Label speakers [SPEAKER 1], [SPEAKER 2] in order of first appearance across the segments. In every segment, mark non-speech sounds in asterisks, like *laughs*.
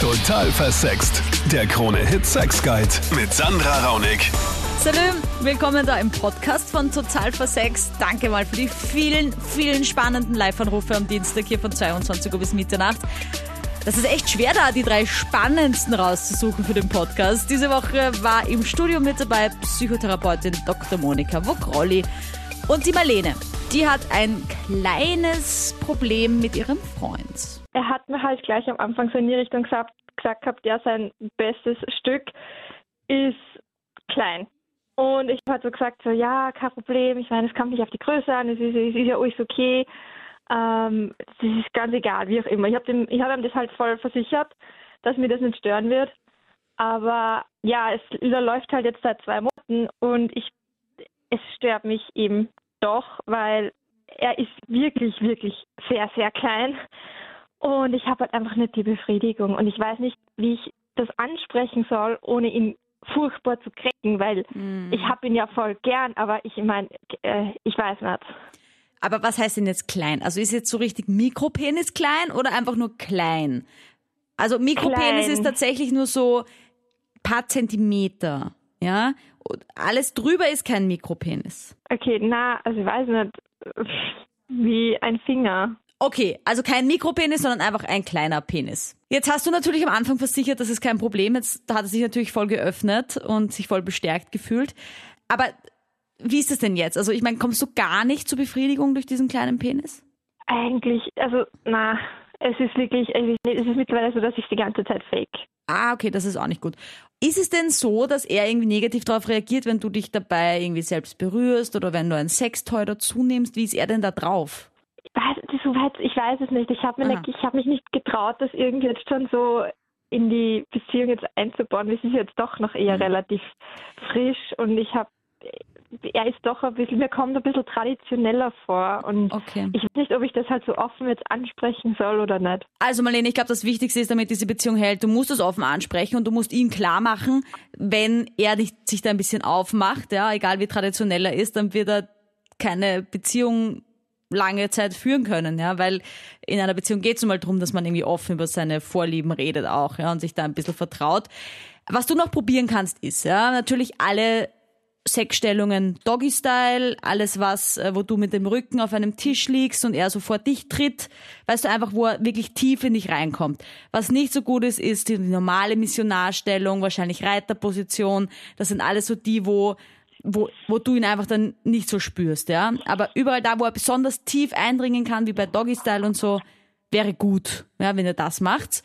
[SPEAKER 1] Total versext. Der Krone-Hit Sex Guide mit Sandra Raunig.
[SPEAKER 2] Salut, willkommen da im Podcast von Total Versext. Danke mal für die vielen, vielen spannenden Live-Anrufe am Dienstag hier von 22 Uhr bis Mitternacht. Das ist echt schwer da, die drei spannendsten rauszusuchen für den Podcast. Diese Woche war im Studio mit dabei Psychotherapeutin Dr. Monika Wogrolli und die Marlene. Die hat ein kleines Problem mit ihrem Freund.
[SPEAKER 3] Er hat mir halt gleich am Anfang so in die Richtung gesagt, gesagt gehabt, ja, sein bestes Stück ist klein. Und ich habe halt so gesagt, so, ja, kein Problem, ich meine, es kommt nicht auf die Größe an, es ist, es ist ja alles okay. Ähm, das ist ganz egal, wie auch immer. Ich habe hab ihm das halt voll versichert, dass mir das nicht stören wird. Aber ja, es läuft halt jetzt seit zwei Monaten und ich, es stört mich eben doch, weil er ist wirklich, wirklich sehr, sehr klein. Und ich habe halt einfach nicht die Befriedigung. Und ich weiß nicht, wie ich das ansprechen soll, ohne ihn furchtbar zu kriegen, weil mm. ich habe ihn ja voll gern, aber ich meine, äh, ich weiß nicht.
[SPEAKER 2] Aber was heißt denn jetzt klein? Also ist jetzt so richtig Mikropenis klein oder einfach nur klein? Also Mikropenis klein. ist tatsächlich nur so paar Zentimeter, ja? Alles drüber ist kein Mikropenis.
[SPEAKER 3] Okay, na, also ich weiß nicht, wie ein Finger.
[SPEAKER 2] Okay, also kein Mikropenis, sondern einfach ein kleiner Penis. Jetzt hast du natürlich am Anfang versichert, das ist kein Problem. Jetzt hat er sich natürlich voll geöffnet und sich voll bestärkt gefühlt. Aber wie ist es denn jetzt? Also ich meine, kommst du gar nicht zur Befriedigung durch diesen kleinen Penis?
[SPEAKER 3] Eigentlich, also na, es ist wirklich, es ist mittlerweile so, dass ich die ganze Zeit fake.
[SPEAKER 2] Ah, okay, das ist auch nicht gut. Ist es denn so, dass er irgendwie negativ darauf reagiert, wenn du dich dabei irgendwie selbst berührst oder wenn du ein Sextoy dazu nimmst? Wie ist er denn da drauf?
[SPEAKER 3] Ich weiß es nicht. Ich habe mich, hab mich nicht getraut, das irgendwie jetzt schon so in die Beziehung jetzt einzubauen. Es ist jetzt doch noch eher mhm. relativ frisch und ich habe er ist doch ein bisschen, mir kommt ein bisschen traditioneller vor und okay. ich weiß nicht, ob ich das halt so offen jetzt ansprechen soll oder nicht.
[SPEAKER 2] Also Marlene, ich glaube, das Wichtigste ist, damit diese Beziehung hält, du musst es offen ansprechen und du musst ihm klar machen, wenn er dich, sich da ein bisschen aufmacht, ja, egal wie traditionell er ist, dann wird er keine Beziehung lange Zeit führen können, ja, weil in einer Beziehung geht es mal darum, dass man irgendwie offen über seine Vorlieben redet auch, ja, und sich da ein bisschen vertraut. Was du noch probieren kannst, ist, ja, natürlich alle Sexstellungen Doggy-Style, alles was, äh, wo du mit dem Rücken auf einem Tisch liegst und er so vor dich tritt, weißt du einfach, wo er wirklich tief in dich reinkommt. Was nicht so gut ist, ist die normale Missionarstellung, wahrscheinlich Reiterposition. Das sind alles so die, wo wo, wo du ihn einfach dann nicht so spürst, ja. Aber überall da, wo er besonders tief eindringen kann, wie bei Doggy Style und so, wäre gut, ja, wenn er das macht.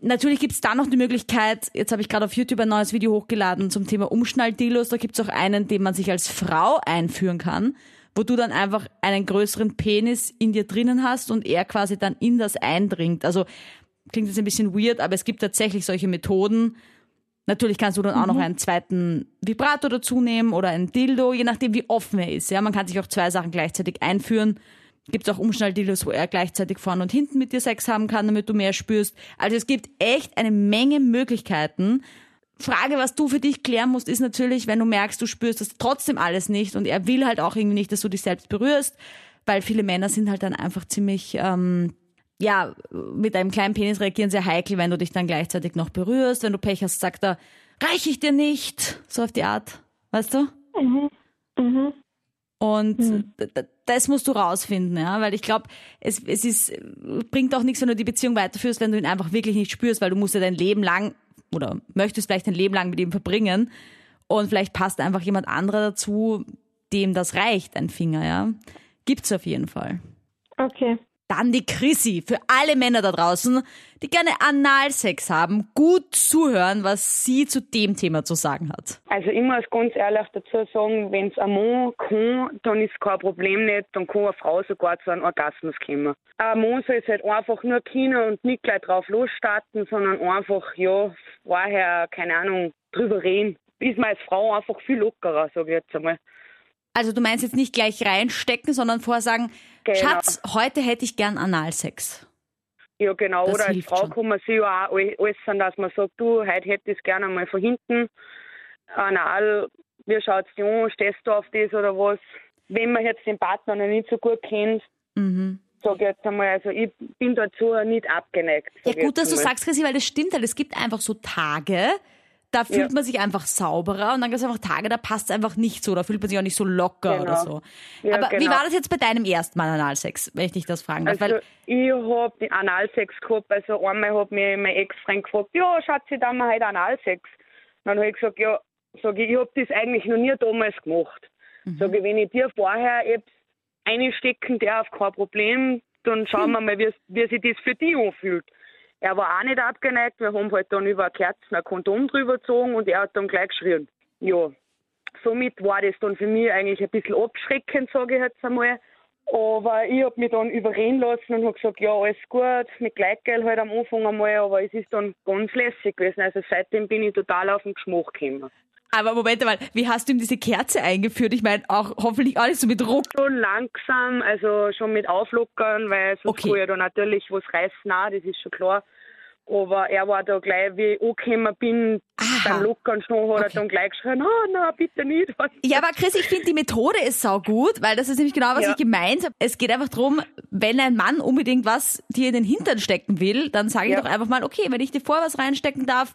[SPEAKER 2] Natürlich gibt's da noch die Möglichkeit, jetzt habe ich gerade auf YouTube ein neues Video hochgeladen zum Thema Umschnalldilos, da gibt's auch einen, den man sich als Frau einführen kann, wo du dann einfach einen größeren Penis in dir drinnen hast und er quasi dann in das eindringt. Also klingt jetzt ein bisschen weird, aber es gibt tatsächlich solche Methoden, Natürlich kannst du dann auch noch mhm. einen zweiten Vibrator dazu nehmen oder ein Dildo, je nachdem wie offen er ist. Ja, man kann sich auch zwei Sachen gleichzeitig einführen. Gibt es auch Umschnalldildos, wo er gleichzeitig vorne und hinten mit dir Sex haben kann, damit du mehr spürst. Also es gibt echt eine Menge Möglichkeiten. Frage, was du für dich klären musst, ist natürlich, wenn du merkst, du spürst das trotzdem alles nicht und er will halt auch irgendwie nicht, dass du dich selbst berührst, weil viele Männer sind halt dann einfach ziemlich ähm, ja, mit einem kleinen Penis reagieren sehr heikel, wenn du dich dann gleichzeitig noch berührst. Wenn du Pech hast, sagt er, reich ich dir nicht. So auf die Art. Weißt du? Mhm. Mhm. Und mhm. das musst du rausfinden, ja, weil ich glaube, es, es ist, bringt auch nichts, wenn du die Beziehung weiterführst, wenn du ihn einfach wirklich nicht spürst, weil du musst ja dein Leben lang oder möchtest vielleicht dein Leben lang mit ihm verbringen und vielleicht passt einfach jemand anderer dazu, dem das reicht, ein Finger, ja. Gibt's auf jeden Fall.
[SPEAKER 3] Okay.
[SPEAKER 2] Dann die Chrissy. Für alle Männer da draußen, die gerne Analsex haben, gut zuhören, was sie zu dem Thema zu sagen hat.
[SPEAKER 4] Also ich muss ganz ehrlich dazu sagen, wenn es ein Mann kann, dann ist kein Problem nicht, dann kann eine Frau sogar zu einem Orgasmus kommen. Ein Mann soll es halt einfach nur können und nicht gleich drauf losstarten, sondern einfach, ja, vorher, keine Ahnung, drüber reden. Ist man als Frau einfach viel lockerer, sage ich jetzt einmal.
[SPEAKER 2] Also du meinst jetzt nicht gleich reinstecken, sondern vorher sagen, Genau. Schatz, heute hätte ich gern Analsex.
[SPEAKER 4] Ja, genau. Das Oder als Frau schon. kann man sich ja auch äußern, dass man sagt, du, heute hätte ich es gerne mal von hinten. Anal, wie schaut es an? Stehst du auf das oder was? Wenn man jetzt den Partner noch nicht so gut kennt, mhm. Sag ich jetzt einmal, also ich bin dazu nicht abgeneigt.
[SPEAKER 2] Ja gut, dass du
[SPEAKER 4] einmal.
[SPEAKER 2] sagst, Chrissy, weil das stimmt halt. Es gibt einfach so Tage, da fühlt
[SPEAKER 4] Ja.
[SPEAKER 2] man sich einfach sauberer und dann gibt es einfach Tage, da passt es einfach nicht so, da fühlt man sich auch nicht so locker
[SPEAKER 4] Genau.
[SPEAKER 2] oder so.
[SPEAKER 4] Ja,
[SPEAKER 2] Aber wie
[SPEAKER 4] genau.
[SPEAKER 2] war das jetzt bei deinem ersten Mal Analsex, wenn ich dich das fragen darf?
[SPEAKER 4] Also
[SPEAKER 2] weil,
[SPEAKER 4] ich hab den Analsex gehabt, also einmal hat mich mein Ex-Freund gefragt, ja Schatzi, da haben wir heute Analsex. Dann habe ich gesagt, ja, sag ich, ich hab das eigentlich noch nie damals gemacht.
[SPEAKER 2] Mhm.
[SPEAKER 4] Sag ich, wenn ich dir vorher Apps einstecken darf, kein Problem, dann schauen *laughs* wir mal, wie, wie sich das für dich anfühlt. Er war auch nicht abgeneigt, wir haben halt dann über Kerzen ein Kondom drüber gezogen und er hat dann gleich geschrien. Ja, somit war das dann für mich eigentlich ein bisschen abschreckend, sage ich jetzt einmal. Aber ich habe mich dann überreden lassen und habe gesagt, ja, alles gut, mit Gleitgel halt am Anfang einmal, aber es ist dann ganz lässig gewesen. Also seitdem bin ich total auf den Geschmack gekommen.
[SPEAKER 2] Aber Moment mal, wie hast du ihm diese Kerze eingeführt? Ich meine, auch hoffentlich nicht so mit Druck.
[SPEAKER 4] Schon langsam, also schon mit Auflockern, weil sonst
[SPEAKER 2] Okay.
[SPEAKER 4] kann ja da natürlich was reißen, auch, das ist schon klar. Aber er war da gleich, wie ich angekommen bin,
[SPEAKER 2] Aha.
[SPEAKER 4] beim Lockern schon, hat
[SPEAKER 2] Okay.
[SPEAKER 4] er dann gleich geschrien, oh, nein, bitte nicht. *laughs*
[SPEAKER 2] Ja, aber Chris, ich finde die Methode ist sau gut, weil das ist nämlich genau, was
[SPEAKER 4] Ja.
[SPEAKER 2] ich gemeint habe. Es geht einfach drum, wenn ein Mann unbedingt was dir in den Hintern stecken will, dann sage ich
[SPEAKER 4] Ja.
[SPEAKER 2] doch einfach mal, okay, wenn ich dir vorher was reinstecken darf,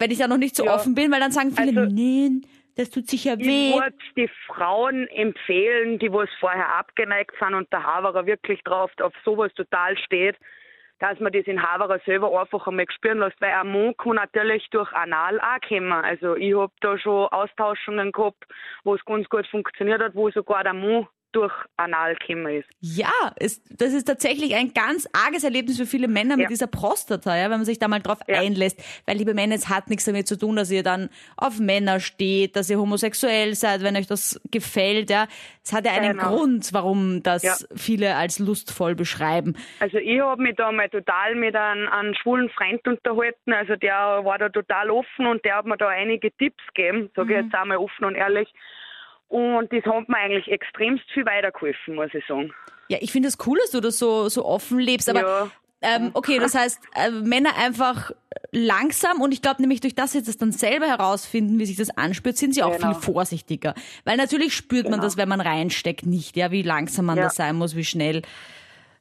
[SPEAKER 2] wenn ich da noch nicht so
[SPEAKER 4] Ja.
[SPEAKER 2] offen bin, weil dann sagen viele,
[SPEAKER 4] Also-
[SPEAKER 2] nee, das tut sicher
[SPEAKER 4] Ich
[SPEAKER 2] weh.
[SPEAKER 4] würde die Frauen empfehlen, die was vorher abgeneigt sind und der Haverer wirklich drauf auf sowas total steht, dass man das in Haverer selber einfach einmal spüren lässt, weil ein Mann kann natürlich durch Anal auch kommen. Also ich habe da schon Austauschungen gehabt, wo es ganz gut funktioniert hat, wo sogar der Mann durch Anal gekommen ist.
[SPEAKER 2] Ja, es, das ist tatsächlich ein ganz arges Erlebnis für viele Männer mit
[SPEAKER 4] Ja.
[SPEAKER 2] dieser Prostata, ja, wenn man sich da mal drauf
[SPEAKER 4] Ja.
[SPEAKER 2] einlässt. Weil, liebe Männer, es hat nichts damit zu tun, dass ihr dann auf Männer steht, dass ihr homosexuell seid, wenn euch das gefällt, ja. Es hat ja einen
[SPEAKER 4] Genau.
[SPEAKER 2] Grund, warum das
[SPEAKER 4] Ja.
[SPEAKER 2] viele als lustvoll beschreiben.
[SPEAKER 4] Also ich habe mich da mal total mit einem, einem schwulen Freund unterhalten. Also der war da total offen und der hat mir da einige Tipps gegeben, sage ich jetzt einmal offen und ehrlich. Und das hat mir eigentlich extremst viel weitergeholfen, muss ich sagen.
[SPEAKER 2] Ja, ich finde es cool, dass du das so, so offen lebst, aber
[SPEAKER 4] Ja.
[SPEAKER 2] ähm, okay, das heißt, äh, Männer einfach langsam und ich glaube nämlich durch das sie das dann selber herausfinden, wie sich das anspürt, sind sie auch
[SPEAKER 4] Genau.
[SPEAKER 2] viel vorsichtiger. Weil natürlich spürt man
[SPEAKER 4] Genau.
[SPEAKER 2] das, wenn man reinsteckt, nicht, ja, wie langsam man
[SPEAKER 4] Ja.
[SPEAKER 2] das sein muss, wie schnell.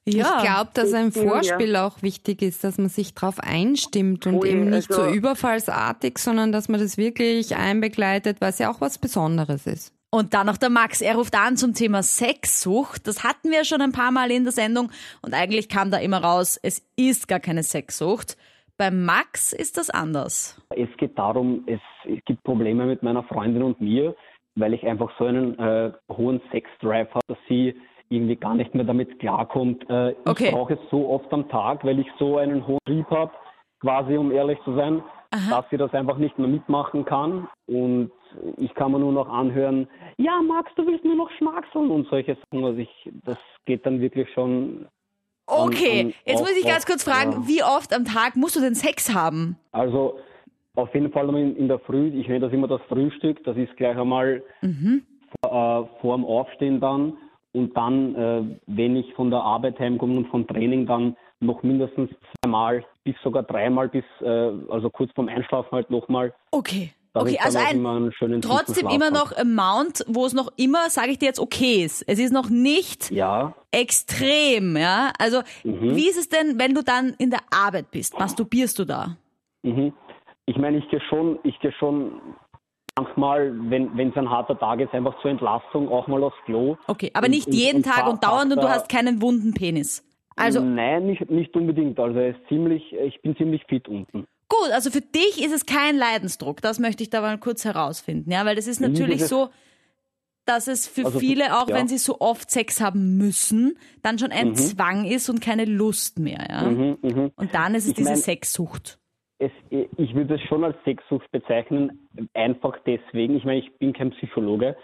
[SPEAKER 2] Ja,
[SPEAKER 5] Ich glaube, dass ein
[SPEAKER 4] ja.
[SPEAKER 5] Vorspiel auch wichtig ist, dass man sich darauf einstimmt und
[SPEAKER 4] Voll,
[SPEAKER 5] eben nicht so
[SPEAKER 4] also-
[SPEAKER 5] überfallsartig, sondern dass man das wirklich einbegleitet, weil es ja auch was Besonderes ist.
[SPEAKER 2] Und dann noch der Max, er ruft an zum Thema Sexsucht. Das hatten wir schon ein paar Mal in der Sendung und eigentlich kam da immer raus, es ist gar keine Sexsucht. Bei Max ist das anders.
[SPEAKER 6] Es geht darum, es, es gibt Probleme mit meiner Freundin und mir, weil ich einfach so einen äh, hohen Sexdrive habe, dass sie irgendwie gar nicht mehr damit klarkommt. Äh,
[SPEAKER 2] Okay.
[SPEAKER 6] Ich brauche es so oft am Tag, weil ich so einen hohen Trieb habe, quasi um ehrlich zu sein, dass sie das einfach nicht mehr mitmachen kann. Und ich kann mir nur noch anhören, ja Max, du willst nur noch schmackseln und solche Sachen. Also ich, das geht dann wirklich schon. an-
[SPEAKER 2] Okay,
[SPEAKER 6] an
[SPEAKER 2] jetzt muss ich ganz kurz fragen,
[SPEAKER 6] ja.
[SPEAKER 2] wie oft am Tag musst du denn Sex haben?
[SPEAKER 6] Also auf jeden Fall in, in der Früh, ich nenne das immer das Frühstück, das ist gleich einmal vor, äh, vor dem Aufstehen dann und dann, äh, wenn ich von der Arbeit heimkomme und vom Training dann noch mindestens zweimal bis sogar dreimal bis, äh, also kurz vorm Einschlafen halt nochmal.
[SPEAKER 2] Okay.
[SPEAKER 6] Dass
[SPEAKER 2] Okay, also ein
[SPEAKER 6] immer
[SPEAKER 2] trotzdem immer noch Amount, wo es noch immer, sage ich dir jetzt, okay ist. Es ist noch nicht
[SPEAKER 6] Ja,
[SPEAKER 2] extrem, ja. Also
[SPEAKER 6] Mhm.
[SPEAKER 2] wie ist es denn, wenn du dann in der Arbeit bist? Masturbierst du da?
[SPEAKER 6] Mhm. Ich meine, ich gehe schon, ich gehe schon manchmal, wenn es ein harter Tag ist, einfach zur Entlastung auch mal aufs Klo.
[SPEAKER 2] Okay, aber
[SPEAKER 6] Und-
[SPEAKER 2] nicht jeden
[SPEAKER 6] und
[SPEAKER 2] Tag und dauernd und du hast keinen wunden Penis. Also
[SPEAKER 6] Nein, nicht, nicht unbedingt. Also er ist ziemlich, ich bin ziemlich fit unten.
[SPEAKER 2] Gut, also für dich ist es kein Leidensdruck. Das möchte ich da mal kurz herausfinden, ja, weil das ist natürlich so, dass es für
[SPEAKER 6] Also für-
[SPEAKER 2] viele, auch
[SPEAKER 6] ja.
[SPEAKER 2] wenn sie so oft Sex haben müssen, dann schon ein Zwang ist und keine Lust mehr, ja.
[SPEAKER 6] Mhm, mhm.
[SPEAKER 2] Und dann ist es
[SPEAKER 6] Ich
[SPEAKER 2] diese
[SPEAKER 6] mein-
[SPEAKER 2] Sexsucht.
[SPEAKER 6] Es, ich würde es schon als Sexsucht bezeichnen, einfach deswegen. Ich meine, ich bin kein Psychologe,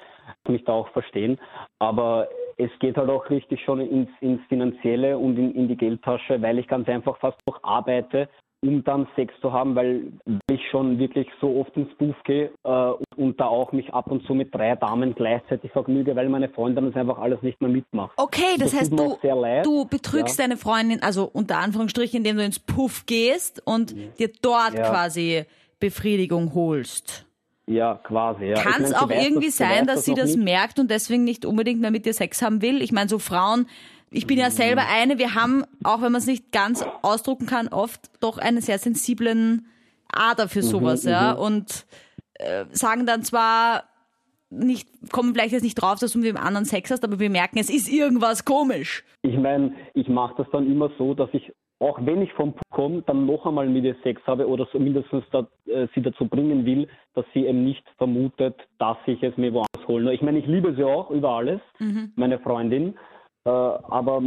[SPEAKER 6] kann mich da auch verstehen, aber es geht halt auch richtig schon ins, ins Finanzielle und in, in die Geldtasche, weil ich ganz einfach fast noch arbeite, um dann Sex zu haben, weil ich schon wirklich so oft ins Buff gehe äh, und, da auch mich ab und zu mit drei Damen gleichzeitig vergnüge, weil meine Freundin das einfach alles nicht mehr mitmacht.
[SPEAKER 2] Okay, das
[SPEAKER 6] Das
[SPEAKER 2] heißt, du, du betrügst deine Freundin, also unter Anführungsstrichen, indem du ins Puff gehst und dir dort
[SPEAKER 6] Ja.
[SPEAKER 2] quasi Befriedigung holst.
[SPEAKER 6] Ja, quasi. Ja.
[SPEAKER 2] Kann es
[SPEAKER 6] sie
[SPEAKER 2] auch
[SPEAKER 6] weiß
[SPEAKER 2] irgendwie
[SPEAKER 6] das- sie
[SPEAKER 2] sein, dass sie
[SPEAKER 6] noch
[SPEAKER 2] das
[SPEAKER 6] nicht.
[SPEAKER 2] merkt und deswegen nicht unbedingt mehr mit dir Sex haben will? Ich meine, so Frauen, ich bin ja selber eine, wir haben, auch wenn man es nicht ganz ausdrucken kann, oft doch einen sehr sensiblen Ader für sowas, mhm, ja. Und äh, sagen dann zwar nicht, kommen vielleicht jetzt nicht drauf, dass du mit dem anderen Sex hast, aber wir merken, es ist irgendwas komisch.
[SPEAKER 6] Ich meine, ich mache das dann immer so, dass ich auch wenn ich vom Puh komme, dann noch einmal mit ihr Sex habe oder so mindestens da, äh, sie dazu bringen will, dass sie eben nicht vermutet, dass ich es mir woanders hole. Ich meine, ich liebe sie auch über alles, mhm. meine Freundin, äh, aber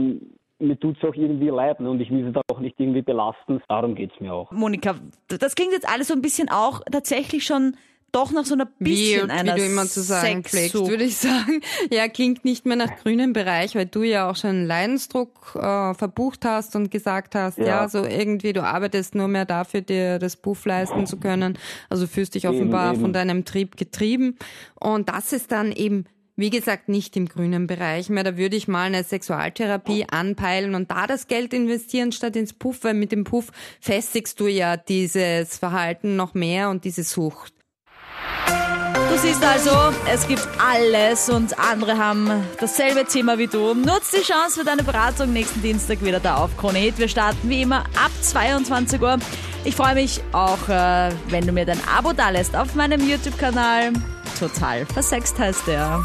[SPEAKER 6] mir tut es auch irgendwie leid ne? und ich will sie da auch nicht irgendwie belasten. Darum geht es mir auch.
[SPEAKER 2] Monika, das klingt jetzt alles so ein bisschen auch tatsächlich schon doch noch so ein bisschen
[SPEAKER 5] Weird, wie du immer zu sagen pflegst, würde ich sagen. *laughs* Ja, klingt nicht mehr nach grünem Bereich, weil du ja auch schon einen Leidensdruck äh, verbucht hast und gesagt hast, ja. ja. so irgendwie du arbeitest nur mehr dafür, dir das Buff leisten zu können. Also fühlst dich offenbar eben. von deinem Trieb getrieben. Und das ist dann eben wie gesagt, nicht im grünen Bereich mehr. Da würde ich mal eine Sexualtherapie anpeilen und da das Geld investieren statt ins Puff, weil mit dem Puff festigst du ja dieses Verhalten noch mehr und diese Sucht.
[SPEAKER 2] Du siehst also, es gibt alles und andere haben dasselbe Thema wie du. Nutz die Chance für deine Beratung nächsten Dienstag wieder da auf Krone Hit. Wir starten wie immer ab 22 Uhr. Ich freue mich auch, äh, wenn du mir dein Abo da lässt auf meinem YouTube-Kanal. Total versext heißt der.